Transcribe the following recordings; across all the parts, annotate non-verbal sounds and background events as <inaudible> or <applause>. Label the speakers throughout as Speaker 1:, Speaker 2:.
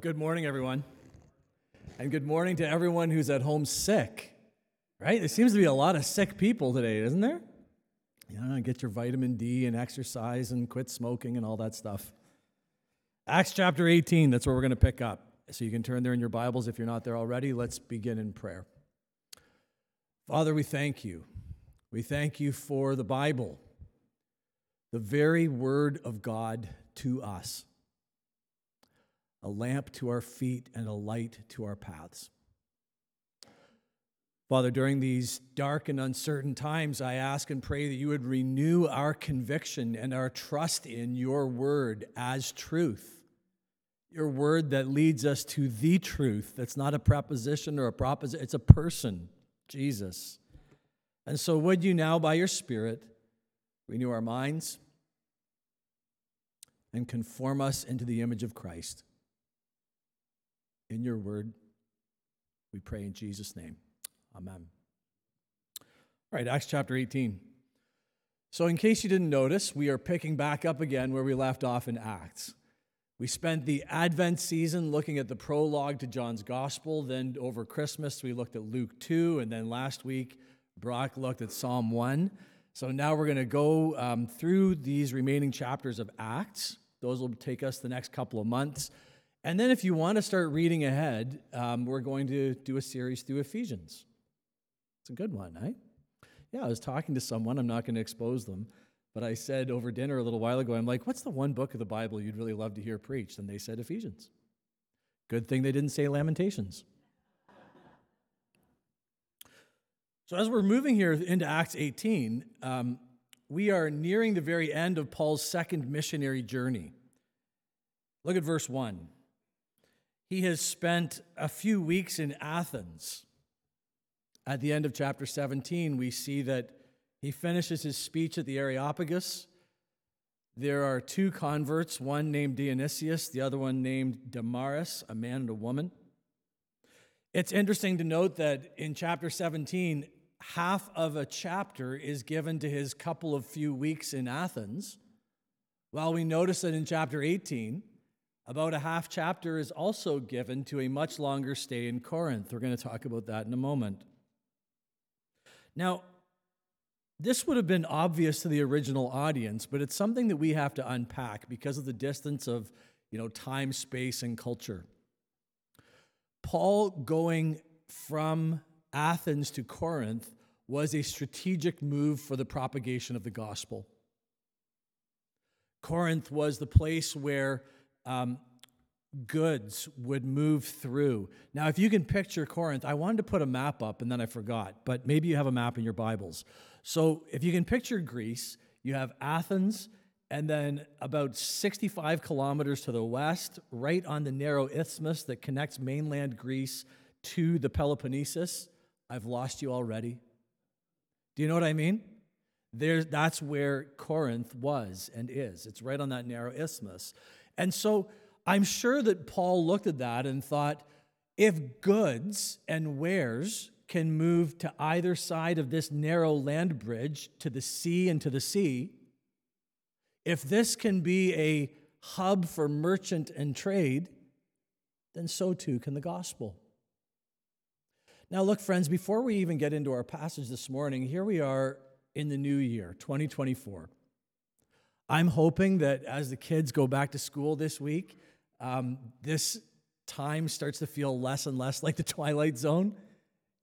Speaker 1: good morning, everyone. And good morning to everyone who's at home sick, right? There seems to be a lot of sick people today, isn't there? You know, get your vitamin D and exercise and quit smoking and all that stuff. Acts chapter 18, that's where we're going to pick up. So you can turn there in your Bibles if you're not there already. Let's begin in prayer. Father, we thank you. We thank you for the Bible, the very word of God to us a lamp to our feet and a light to our paths. Father, during these dark and uncertain times, I ask and pray that you would renew our conviction and our trust in your word as truth. Your word that leads us to the truth. That's not a preposition or a proposition, it's a person, Jesus. And so, would you now, by your Spirit, renew our minds and conform us into the image of Christ? In your word. We pray in Jesus' name. Amen. All right, Acts chapter 18. So, in case you didn't notice, we are picking back up again where we left off in Acts. We spent the Advent season looking at the prologue to John's Gospel. Then, over Christmas, we looked at Luke 2. And then last week, Brock looked at Psalm 1. So, now we're going to go um, through these remaining chapters of Acts. Those will take us the next couple of months. And then, if you want to start reading ahead, um, we're going to do a series through Ephesians. It's a good one, eh? Yeah, I was talking to someone, I'm not going to expose them, but I said over dinner a little while ago, I'm like, what's the one book of the Bible you'd really love to hear preached? And they said Ephesians. Good thing they didn't say Lamentations. so, as we're moving here into Acts 18, um, we are nearing the very end of Paul's second missionary journey. Look at verse 1 he has spent a few weeks in Athens. At the end of chapter 17, we see that he finishes his speech at the Areopagus. There are two converts, one named Dionysius, the other one named Damaris, a man and a woman. It's interesting to note that in chapter 17, half of a chapter is given to his couple of few weeks in Athens, while we notice that in chapter 18, about a half chapter is also given to a much longer stay in Corinth. We're going to talk about that in a moment. Now, this would have been obvious to the original audience, but it's something that we have to unpack because of the distance of, you know, time, space, and culture. Paul going from Athens to Corinth was a strategic move for the propagation of the gospel. Corinth was the place where um, goods would move through. Now, if you can picture Corinth, I wanted to put a map up and then I forgot, but maybe you have a map in your Bibles. So if you can picture Greece, you have Athens, and then about 65 kilometers to the west, right on the narrow isthmus that connects mainland Greece to the Peloponnesus. I've lost you already. Do you know what I mean? There, that's where Corinth was and is. It's right on that narrow isthmus. And so I'm sure that Paul looked at that and thought if goods and wares can move to either side of this narrow land bridge to the sea and to the sea, if this can be a hub for merchant and trade, then so too can the gospel. Now, look, friends, before we even get into our passage this morning, here we are in the new year, 2024. I'm hoping that as the kids go back to school this week, um, this time starts to feel less and less like the <laughs> Twilight Zone.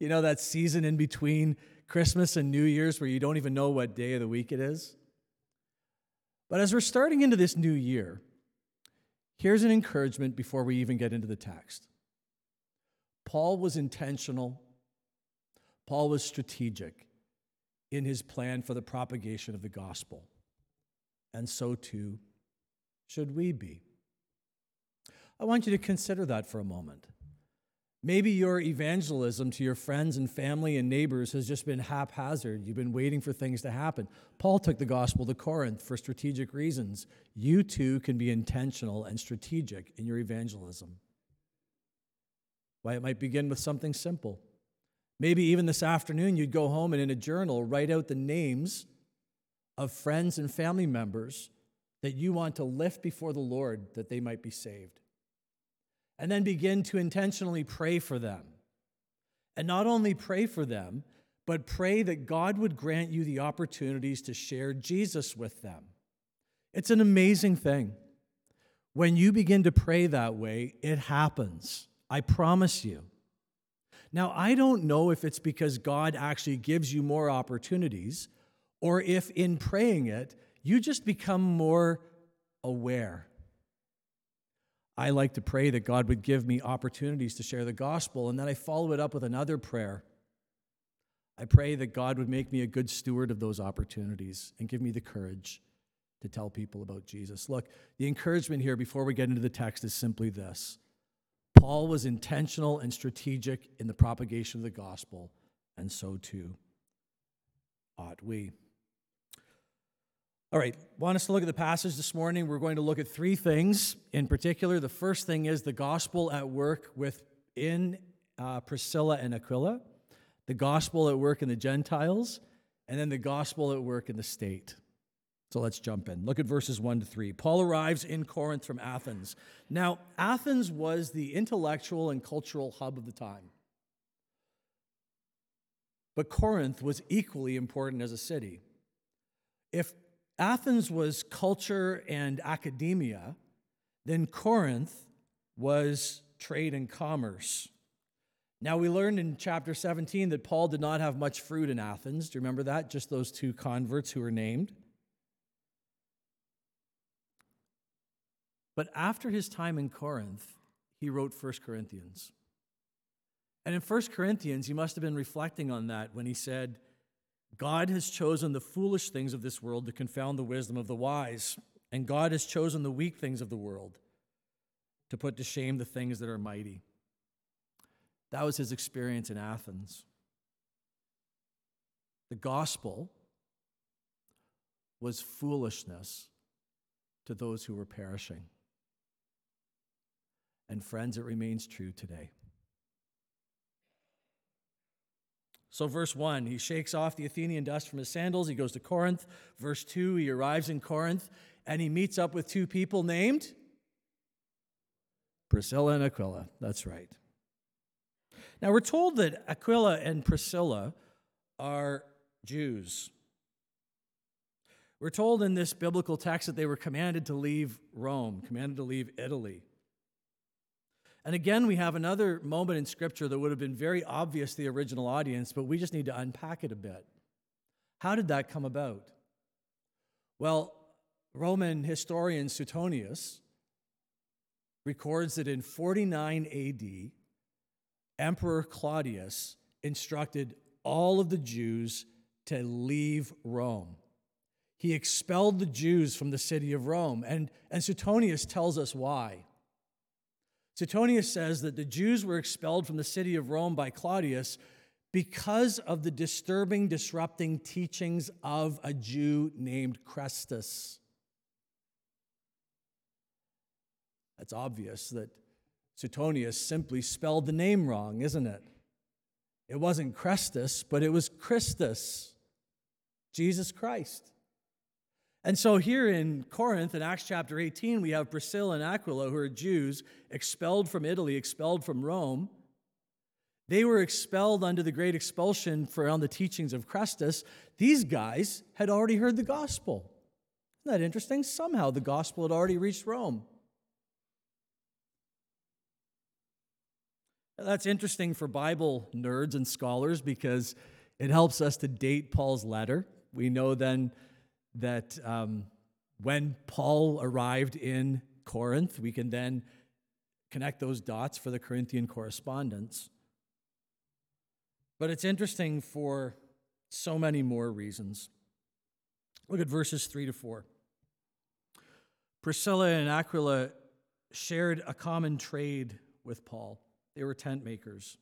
Speaker 1: You know, that season in between Christmas and New Year's where you don't even know what day of the week it is. But as we're starting into this new year, here's an encouragement before we even get into the text. Paul was intentional, Paul was strategic in his plan for the propagation of the gospel and so too should we be. I want you to consider that for a moment. Maybe your evangelism to your friends and family and neighbors has just been haphazard. You've been waiting for things to happen. Paul took the gospel to Corinth for strategic reasons. You too can be intentional and strategic in your evangelism. Why, it might begin with something simple. Maybe even this afternoon, you'd go home and in a journal write out the names of friends and family members that you want to lift before the Lord that they might be saved. and then begin to intentionally pray for them. And not only pray for them, but pray that God would grant you the opportunities to share Jesus with them. It's an amazing thing. When you begin to pray that way, it happens. I promise you. Now, I don't know if it's because God actually gives you more opportunities or if in praying it, you just become more aware. I like to pray that God would give me opportunities to share the gospel, and then I follow it up with another prayer. I pray that God would make me a good steward of those opportunities and give me the courage to tell people about Jesus. Look, the encouragement here before we get into the text is simply this Paul was intentional and strategic in the propagation of the gospel, and so too ought we. All right, want us to look at the passage this morning? We're going to look at three things in particular. The first thing is the gospel at work within uh, Priscilla and Aquila, the gospel at work in the Gentiles, and then the gospel at work in the state. So let's jump in. Look at verses 1 to 3. Paul arrives in Corinth from Athens. Now, Athens was the intellectual and cultural hub of the time. But Corinth was equally important as a city. If Athens was culture and academia, then Corinth was trade and commerce. Now, we learned in chapter 17 that Paul did not have much fruit in Athens. Do you remember that? Just those two converts who were named. But after his time in Corinth, he wrote 1 Corinthians. And in 1 Corinthians, he must have been reflecting on that when he said, God has chosen the foolish things of this world to confound the wisdom of the wise, and God has chosen the weak things of the world to put to shame the things that are mighty. That was his experience in Athens. The gospel was foolishness to those who were perishing. And friends, it remains true today. So, verse 1, he shakes off the Athenian dust from his sandals. He goes to Corinth. Verse 2, he arrives in Corinth and he meets up with two people named Priscilla and Aquila. That's right. Now, we're told that Aquila and Priscilla are Jews. We're told in this biblical text that they were commanded to leave Rome, commanded to leave Italy. And again, we have another moment in Scripture that would have been very obvious to the original audience, but we just need to unpack it a bit. How did that come about? Well, Roman historian Suetonius records that in 49 AD, Emperor Claudius instructed all of the Jews to leave Rome. He expelled the Jews from the city of Rome. And, and Suetonius tells us why. Suetonius says that the Jews were expelled from the city of Rome by Claudius because of the disturbing, disrupting teachings of a Jew named Chrestus. That's obvious that Suetonius simply spelled the name wrong, isn't it? It wasn't Chrestus, but it was Christus, Jesus Christ. And so here in Corinth, in Acts chapter 18, we have Priscilla and Aquila, who are Jews, expelled from Italy, expelled from Rome. They were expelled under the great expulsion for on the teachings of Chrestus. These guys had already heard the gospel. Isn't that interesting? Somehow the gospel had already reached Rome. That's interesting for Bible nerds and scholars because it helps us to date Paul's letter. We know then that um, when Paul arrived in Corinth, we can then connect those dots for the Corinthian correspondence. But it's interesting for so many more reasons. Look at verses 3 to 4. Priscilla and Aquila shared a common trade with Paul, they were tent makers.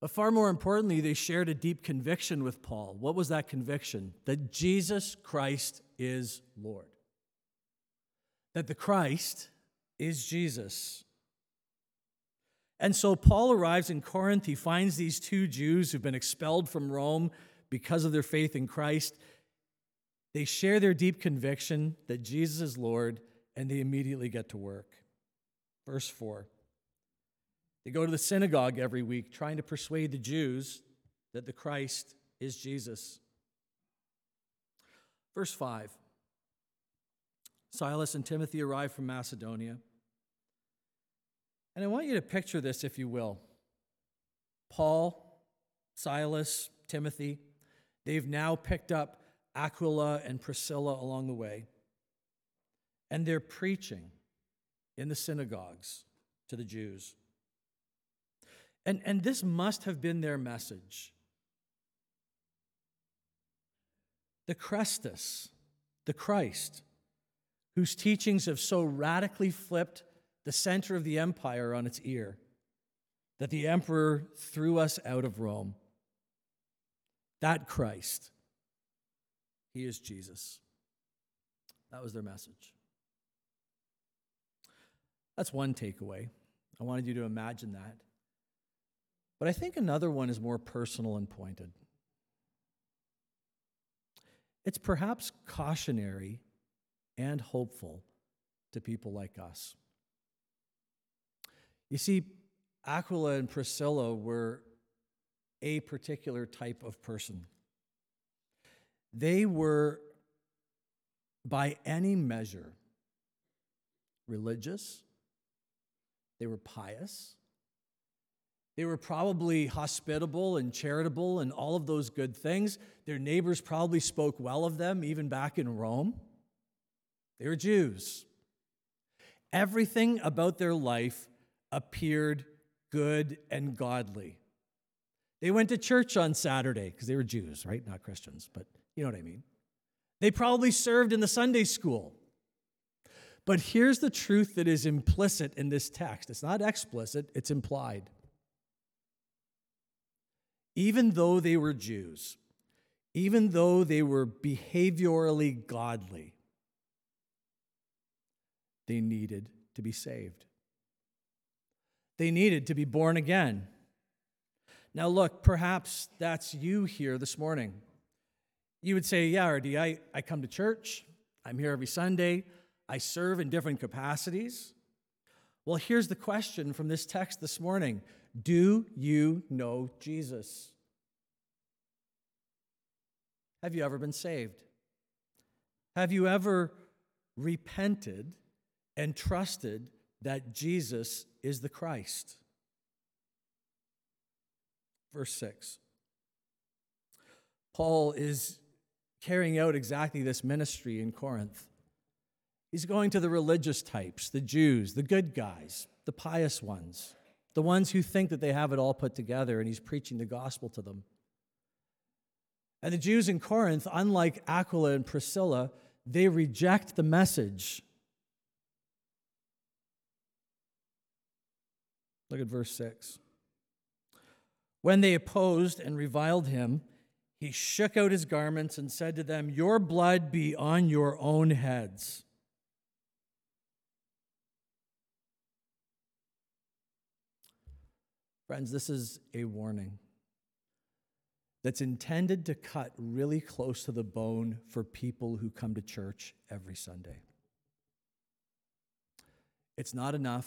Speaker 1: But far more importantly, they shared a deep conviction with Paul. What was that conviction? That Jesus Christ is Lord. That the Christ is Jesus. And so Paul arrives in Corinth. He finds these two Jews who've been expelled from Rome because of their faith in Christ. They share their deep conviction that Jesus is Lord, and they immediately get to work. Verse 4. They go to the synagogue every week trying to persuade the Jews that the Christ is Jesus. Verse 5 Silas and Timothy arrive from Macedonia. And I want you to picture this, if you will. Paul, Silas, Timothy, they've now picked up Aquila and Priscilla along the way. And they're preaching in the synagogues to the Jews. And, and this must have been their message. The Christus, the Christ, whose teachings have so radically flipped the center of the empire on its ear that the emperor threw us out of Rome. That Christ, he is Jesus. That was their message. That's one takeaway. I wanted you to imagine that. But I think another one is more personal and pointed. It's perhaps cautionary and hopeful to people like us. You see, Aquila and Priscilla were a particular type of person. They were, by any measure, religious, they were pious, they were probably hospitable and charitable and all of those good things. Their neighbors probably spoke well of them, even back in Rome. They were Jews. Everything about their life appeared good and godly. They went to church on Saturday because they were Jews, right? Not Christians, but you know what I mean. They probably served in the Sunday school. But here's the truth that is implicit in this text it's not explicit, it's implied. Even though they were Jews, even though they were behaviorally godly, they needed to be saved. They needed to be born again. Now, look, perhaps that's you here this morning. You would say, Yeah, RD, I, I come to church. I'm here every Sunday. I serve in different capacities. Well, here's the question from this text this morning Do you know Jesus? Have you ever been saved? Have you ever repented and trusted that Jesus is the Christ. Verse 6. Paul is carrying out exactly this ministry in Corinth. He's going to the religious types, the Jews, the good guys, the pious ones, the ones who think that they have it all put together, and he's preaching the gospel to them. And the Jews in Corinth, unlike Aquila and Priscilla, they reject the message Look at verse 6. When they opposed and reviled him, he shook out his garments and said to them, Your blood be on your own heads. Friends, this is a warning that's intended to cut really close to the bone for people who come to church every Sunday. It's not enough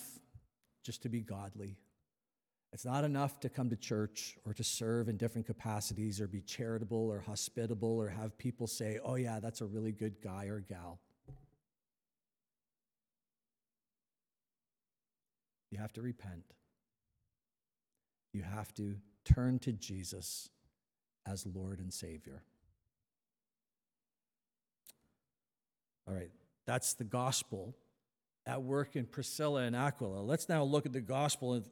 Speaker 1: just to be godly. It's not enough to come to church or to serve in different capacities or be charitable or hospitable or have people say, oh, yeah, that's a really good guy or gal. You have to repent. You have to turn to Jesus as Lord and Savior. All right, that's the gospel at work in Priscilla and Aquila. Let's now look at the gospel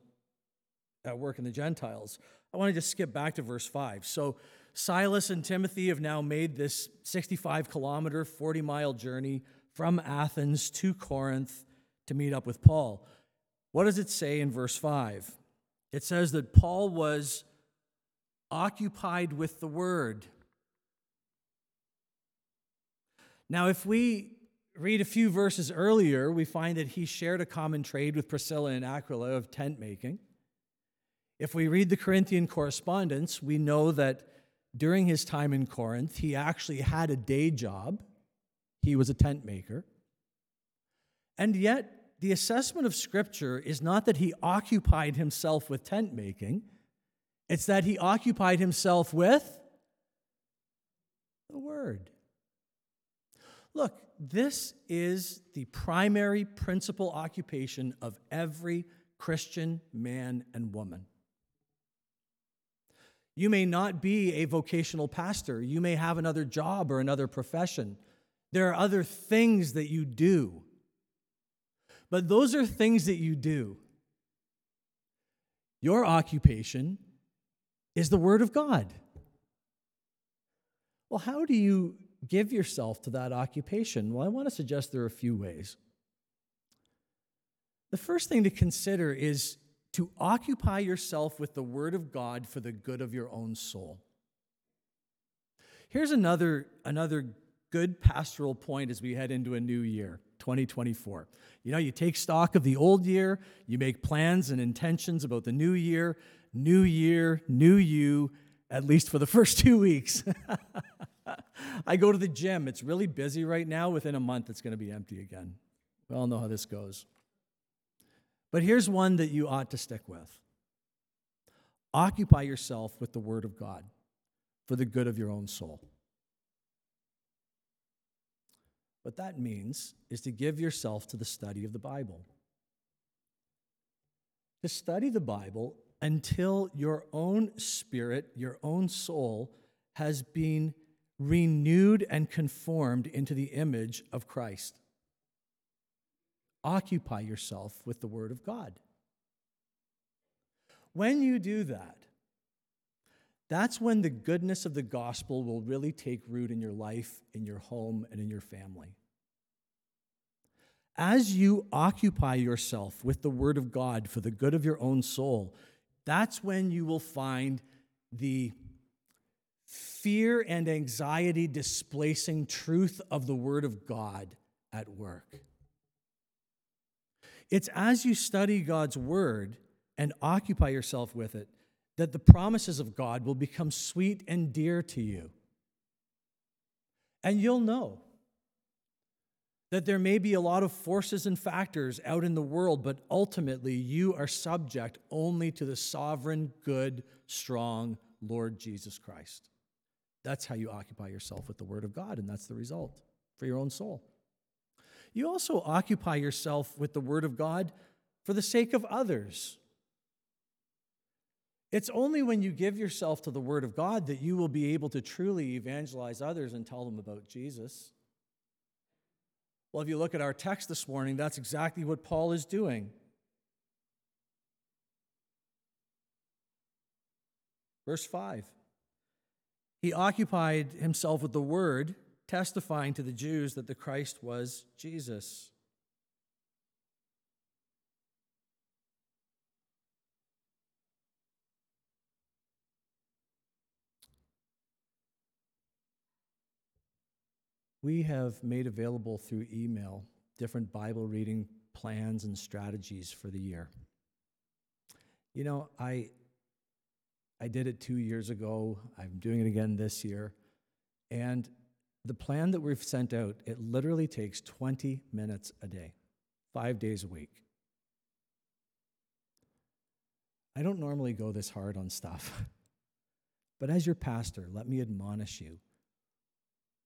Speaker 1: at work in the Gentiles. I want to just skip back to verse 5. So, Silas and Timothy have now made this 65 kilometer, 40 mile journey from Athens to Corinth to meet up with Paul. What does it say in verse 5? It says that Paul was occupied with the word. Now, if we read a few verses earlier, we find that he shared a common trade with Priscilla and Aquila of tent making. If we read the Corinthian correspondence, we know that during his time in Corinth, he actually had a day job. He was a tent maker. And yet, the assessment of Scripture is not that he occupied himself with tent making, it's that he occupied himself with the Word. Look, this is the primary principal occupation of every Christian man and woman. You may not be a vocational pastor. You may have another job or another profession. There are other things that you do. But those are things that you do. Your occupation is the Word of God. Well, how do you give yourself to that occupation? Well, I want to suggest there are a few ways. The first thing to consider is to occupy yourself with the Word of God for the good of your own soul. Here's another, another good pastoral point as we head into a new year, 2024. You know, you take stock of the old year, you make plans and intentions about the new year, new year, new you, at least for the <laughs> first two weeks. <laughs> I go to the gym. It's really busy right now. Within a month, it's going to be empty again. We all know how this goes. But here's one that you ought to stick with occupy yourself with the Word of God for the good of your own soul. What that means is to give yourself to the study of the Bible. To study the Bible until your own spirit, your own soul, has been renewed and conformed into the image of Christ. Occupy yourself with the Word of God. When you do that, that's when the goodness of the gospel will really take root in your life, in your home, and in your family. As you occupy yourself with the Word of God for the good of your own soul, that's when you will find the fear and anxiety displacing truth of the Word of God at work. It's as you study God's Word and occupy yourself with it that the promises of God will become sweet and dear to you. And you'll know that there may be a lot of forces and factors out in the world, but ultimately you are subject only to the sovereign, good, strong Lord Jesus Christ. That's how you occupy yourself with the Word of God, and that's the result for your own soul. You also occupy yourself with the Word of God for the sake of others. It's only when you give yourself to the Word of God that you will be able to truly evangelize others and tell them about Jesus. Well, if you look at our text this morning, that's exactly what Paul is doing. Verse 5 He occupied himself with the word, testifying to the Jews that the Christ was Jesus. We have made available through email different Bible reading plans and strategies for the year. You know, I I did it 2 years ago. I'm doing it again this year. And the plan that we've sent out, it literally takes 20 minutes a day, 5 days a week. I don't normally go this hard on stuff. <laughs> But as your pastor, let me admonish you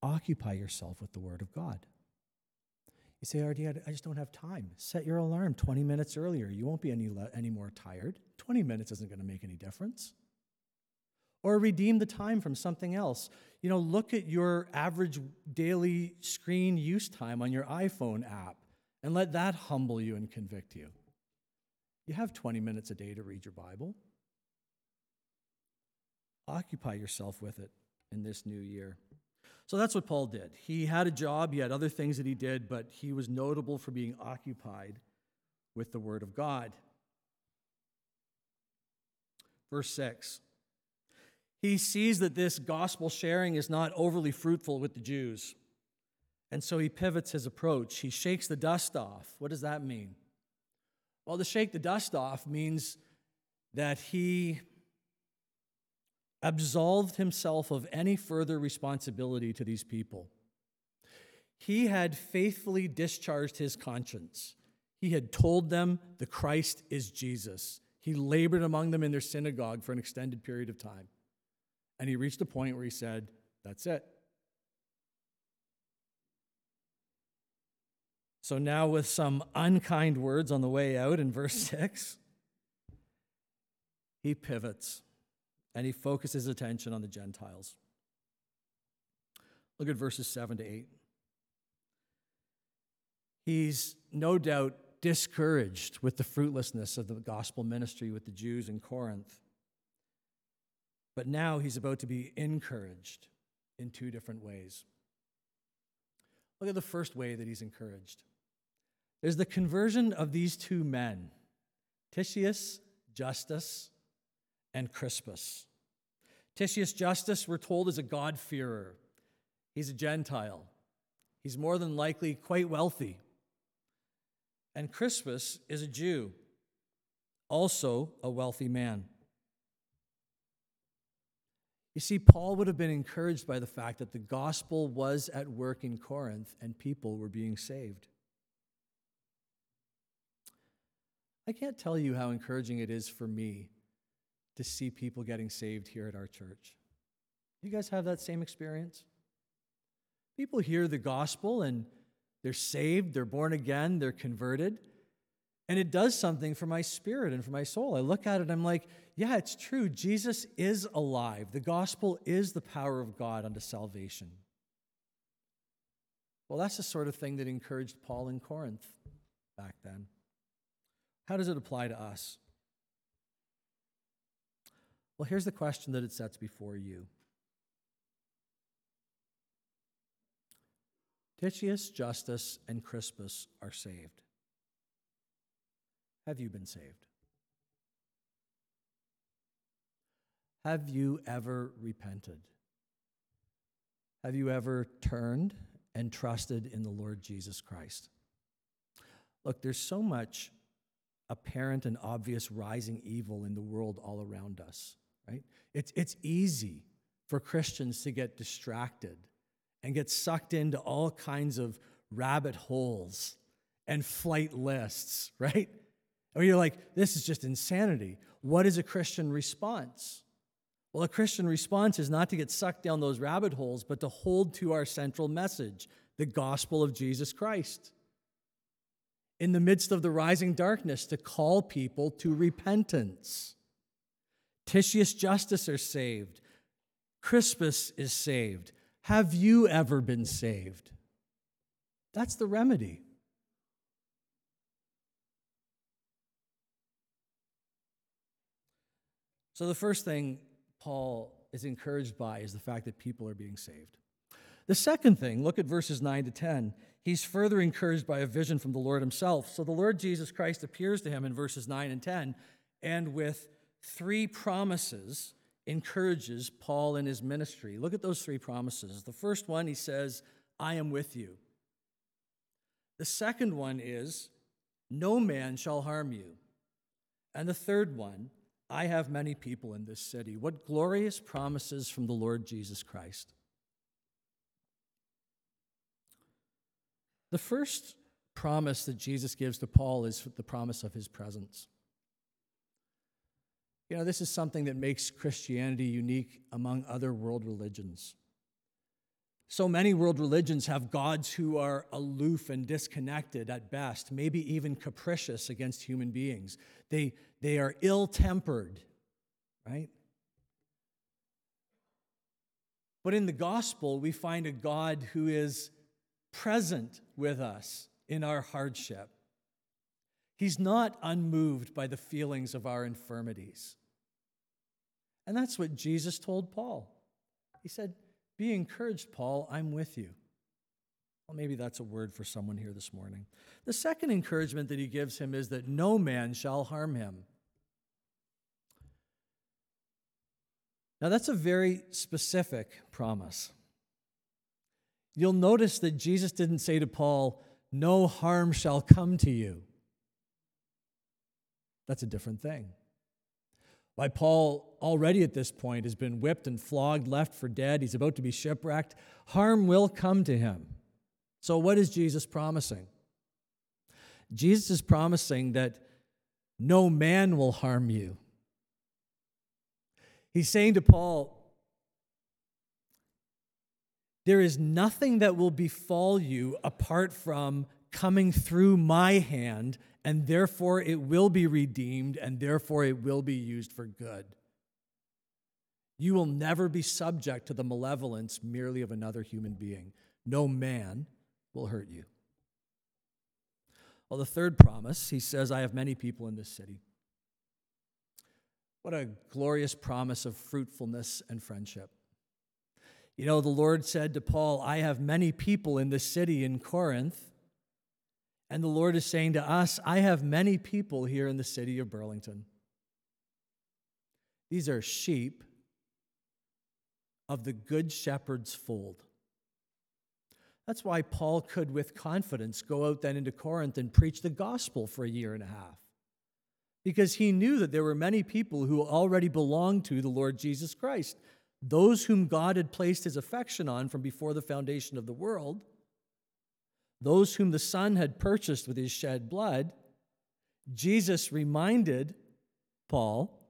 Speaker 1: Occupy yourself with the Word of God. You say, RD, I just don't have time. Set your alarm 20 minutes earlier. You won't be any, le- any more tired. 20 minutes isn't going to make any difference. Or redeem the time from something else. You know, look at your average daily screen use time on your iPhone app and let that humble you and convict you. You have 20 minutes a day to read your Bible. Occupy yourself with it in this new year. So that's what Paul did. He had a job, he had other things that he did, but he was notable for being occupied with the Word of God. Verse 6 He sees that this gospel sharing is not overly fruitful with the Jews. And so he pivots his approach. He shakes the dust off. What does that mean? Well, to shake the dust off means that he absolved himself of any further responsibility to these people. He had faithfully discharged his conscience. He had told them the Christ is Jesus. He labored among them in their synagogue for an extended period of time. And he reached a point where he said, That's it. So now, with some unkind words on the way out in verse <laughs> 6, he pivots and he focuses attention on the Gentiles. Look at verses 7 to 8. He's no doubt discouraged with the fruitlessness of the gospel ministry with the Jews in Corinth. But now he's about to be encouraged in two different ways. Look at the first way that he's encouraged. There's the conversion of these two men, Titius Justus and Crispus. Titius Justus, we're told, is a God-fearer. He's a Gentile. He's more than likely quite wealthy. And Crispus is a Jew, also a wealthy man. You see, Paul would have been encouraged by the fact that the gospel was at work in Corinth and people were being saved. I can't tell you how encouraging it is for me to see people getting saved here at our church. You guys have that same experience? People hear the gospel and they're saved, they're born again, they're converted. And it does something for my spirit and for my soul. I look at it, I'm like, yeah, it's true. Jesus is alive. The gospel is the power of God unto salvation. Well, that's the sort of thing that encouraged Paul in Corinth back then. How does it apply to us? Well, here's the question that it sets before you Titius, Justus, and Crispus are saved. Have you been saved? Have you ever repented? Have you ever turned and trusted in the Lord Jesus Christ? Look, there's so much apparent and obvious rising evil in the world all around us, right? It's, it's easy for Christians to get distracted and get sucked into all kinds of rabbit holes and flight lists, <laughs> right? Or you're like, this is just insanity. What is a Christian response? Well, a Christian response is not to get sucked down those rabbit holes, but to hold to our central message, the gospel of Jesus Christ. In the midst of the rising darkness, to call people to repentance. Titius Justus are saved. Crispus is saved. Have you ever been saved? That's the remedy. So, the first thing Paul is encouraged by is the fact that people are being saved. The second thing, look at verses 9 to 10. He's further encouraged by a vision from the Lord himself. So, the Lord Jesus Christ appears to him in verses 9 and 10, and with three promises encourages Paul in his ministry. Look at those three promises. The first one, he says, I am with you. The second one is, No man shall harm you. And the third one, I have many people in this city. What glorious promises from the Lord Jesus Christ. The first promise that Jesus gives to Paul is the promise of his presence. You know, this is something that makes Christianity unique among other world religions. So many world religions have gods who are aloof and disconnected at best, maybe even capricious against human beings. They, they are ill tempered, right? But in the gospel, we find a God who is present with us in our hardship. He's not unmoved by the feelings of our infirmities. And that's what Jesus told Paul. He said, Be encouraged, Paul, I'm with you. Well, maybe that's a word for someone here this morning. The second encouragement that he gives him is that no man shall harm him. Now, that's a very specific promise. You'll notice that Jesus didn't say to Paul, No harm shall come to you. That's a different thing. Why, Paul already at this point has been whipped and flogged, left for dead. He's about to be shipwrecked. Harm will come to him. So, what is Jesus promising? Jesus is promising that no man will harm you. He's saying to Paul, There is nothing that will befall you apart from coming through my hand, and therefore it will be redeemed, and therefore it will be used for good. You will never be subject to the malevolence merely of another human being. No man will hurt you. Well, the third promise, he says, I have many people in this city. What a glorious promise of fruitfulness and friendship. You know, the Lord said to Paul, I have many people in this city in Corinth. And the Lord is saying to us, I have many people here in the city of Burlington. These are sheep of the Good Shepherd's fold. That's why Paul could, with confidence, go out then into Corinth and preach the gospel for a year and a half. Because he knew that there were many people who already belonged to the Lord Jesus Christ, those whom God had placed his affection on from before the foundation of the world, those whom the Son had purchased with his shed blood. Jesus reminded Paul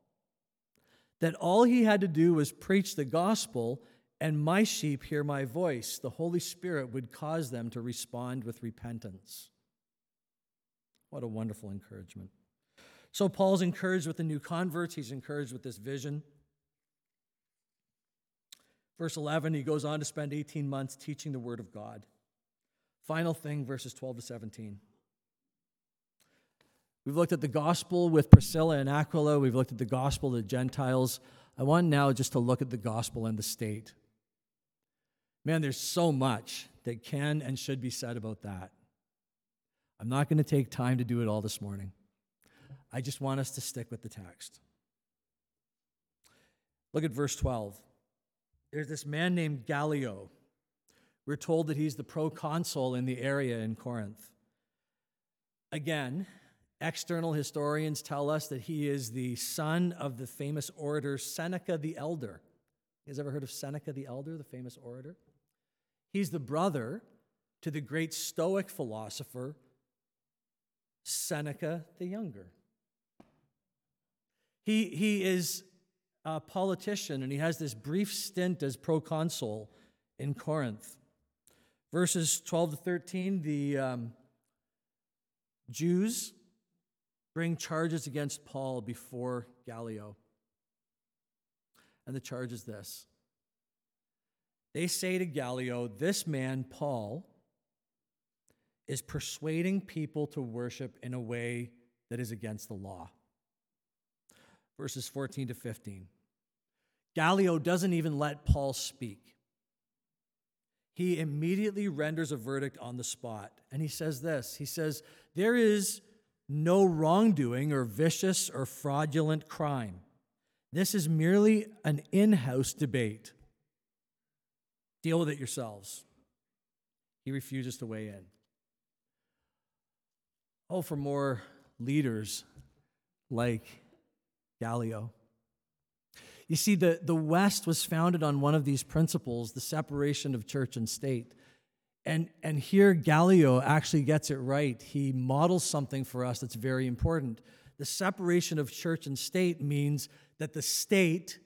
Speaker 1: that all he had to do was preach the gospel, and my sheep hear my voice. The Holy Spirit would cause them to respond with repentance. What a wonderful encouragement. So, Paul's encouraged with the new converts, he's encouraged with this vision. Verse 11, he goes on to spend 18 months teaching the Word of God. Final thing, verses 12 to 17. We've looked at the gospel with Priscilla and Aquila. We've looked at the gospel to the Gentiles. I want now just to look at the gospel and the state. Man, there's so much that can and should be said about that. I'm not going to take time to do it all this morning. I just want us to stick with the text. Look at verse 12. There's this man named Gallio. We're told that he's the proconsul in the area in Corinth. Again, External historians tell us that he is the son of the famous orator Seneca the Elder. You guys ever heard of Seneca the Elder, the famous orator? He's the brother to the great Stoic philosopher Seneca the Younger. He, he is a politician and he has this brief stint as proconsul in Corinth. Verses 12 to 13, the um, Jews bring charges against Paul before Gallio. And the charge is this they say to Gallio, This man, Paul, is persuading people to worship in a way that is against the law. Verses 14 to 15. Gallio doesn't even let Paul speak. He immediately renders a verdict on the spot. And he says this He says, There is no wrongdoing or vicious or fraudulent crime. This is merely an in house debate. Deal with it yourselves. He refuses to weigh in. Oh, for more leaders like Gallio. You see, the, the West was founded on one of these principles the separation of church and state. And, and here Gallio actually gets it right. He models something for us that's very important. The separation of church and state means that the state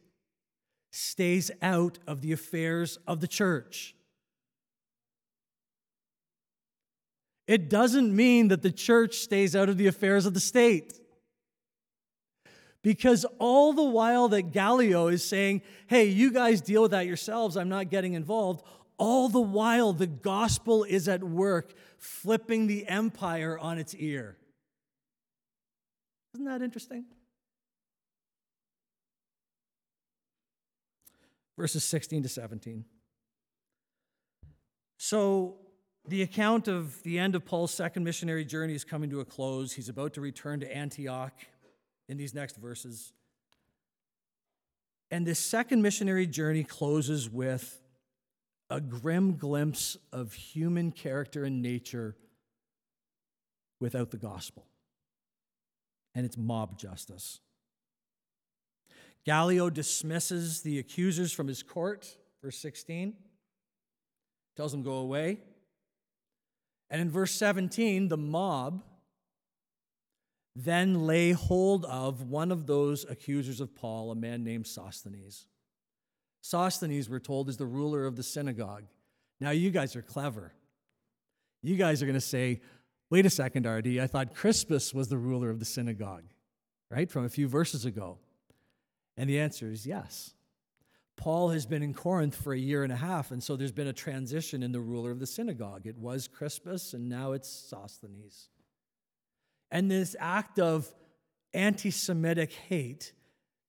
Speaker 1: stays out of the affairs of the church. It doesn't mean that the church stays out of the affairs of the state. Because all the while that Gallio is saying, hey, you guys deal with that yourselves, I'm not getting involved, all the while, the gospel is at work, flipping the empire on its ear. Isn't that interesting? Verses 16 to 17. So, the account of the end of Paul's second missionary journey is coming to a close. He's about to return to Antioch in these next verses. And this second missionary journey closes with a grim glimpse of human character and nature without the gospel. And it's mob justice. Gallio dismisses the accusers from his court, verse 16, tells them go away. And in verse 17, the mob then lay hold of one of those accusers of Paul, a man named Sosthenes. Sosthenes, we're told, is the ruler of the synagogue. Now, you guys are clever. You guys are going to say, wait a second, RD, I thought Crispus was the ruler of the synagogue, right? From a few verses ago. And the answer is yes. Paul has been in Corinth for a year and a half, and so there's been a transition in the ruler of the synagogue. It was Crispus, and now it's Sosthenes. And this act of anti Semitic hate,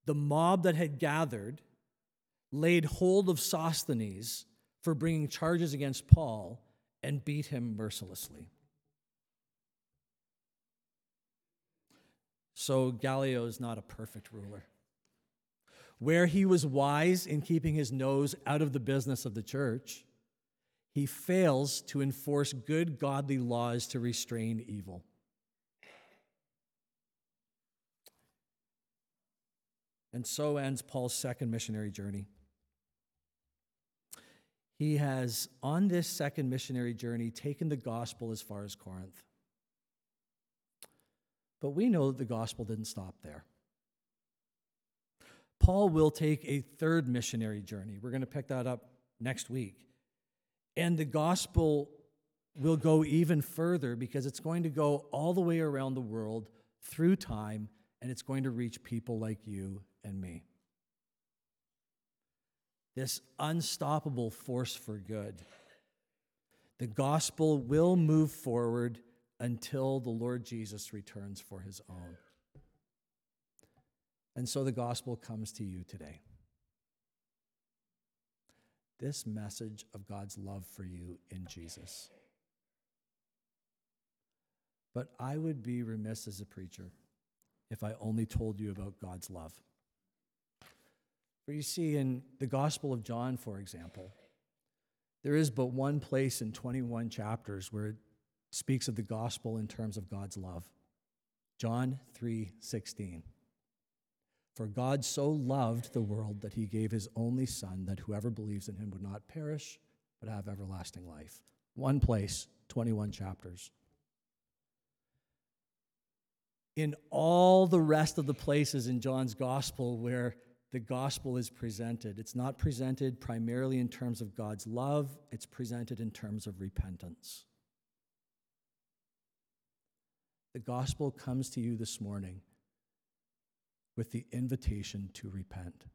Speaker 1: the mob that had gathered, laid hold of Sosthenes for bringing charges against Paul and beat him mercilessly. So Gallio is not a perfect ruler. Where he was wise in keeping his nose out of the business of the church, he fails to enforce good, godly laws to restrain evil. And so ends Paul's second missionary journey. He has, on this second missionary journey, taken the gospel as far as Corinth. But we know that the gospel didn't stop there. Paul will take a third missionary journey. We're going to pick that up next week. And the gospel will go even further because it's going to go all the way around the world through time and it's going to reach people like you and me. This unstoppable force for good. The gospel will move forward until the Lord Jesus returns for his own. And so the gospel comes to you today. This message of God's love for you in Jesus. But I would be remiss as a preacher if I only told you about God's love. For you see, in the Gospel of John, for example, there is but one place in 21 chapters where it speaks of the gospel in terms of God's love. John 3:16. For God so loved the world that he gave his only Son, that whoever believes in him would not perish, but have everlasting life. One place, 21 chapters. In all the rest of the places in John's gospel where the gospel is presented, it's not presented primarily in terms of God's love, it's presented in terms of repentance. The gospel comes to you this morning with the invitation to repent.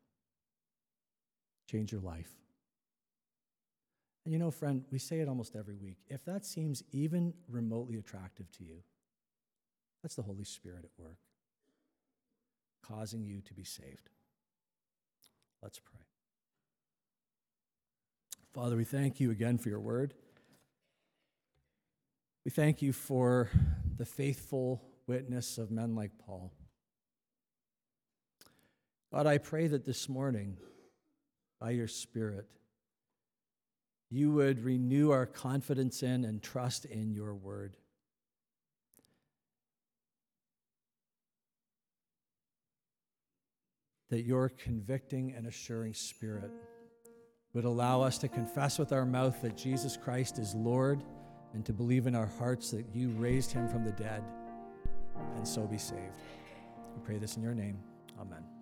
Speaker 1: Change your life. And you know, friend, we say it almost every week. If that seems even remotely attractive to you, that's the Holy Spirit at work, causing you to be saved. Let's pray. Father, we thank you again for your word. We thank you for the faithful witness of men like Paul. God, I pray that this morning, by your Spirit, you would renew our confidence in and trust in your word. That your convicting and assuring spirit would allow us to confess with our mouth that Jesus Christ is Lord and to believe in our hearts that you raised him from the dead and so be saved. We pray this in your name. Amen.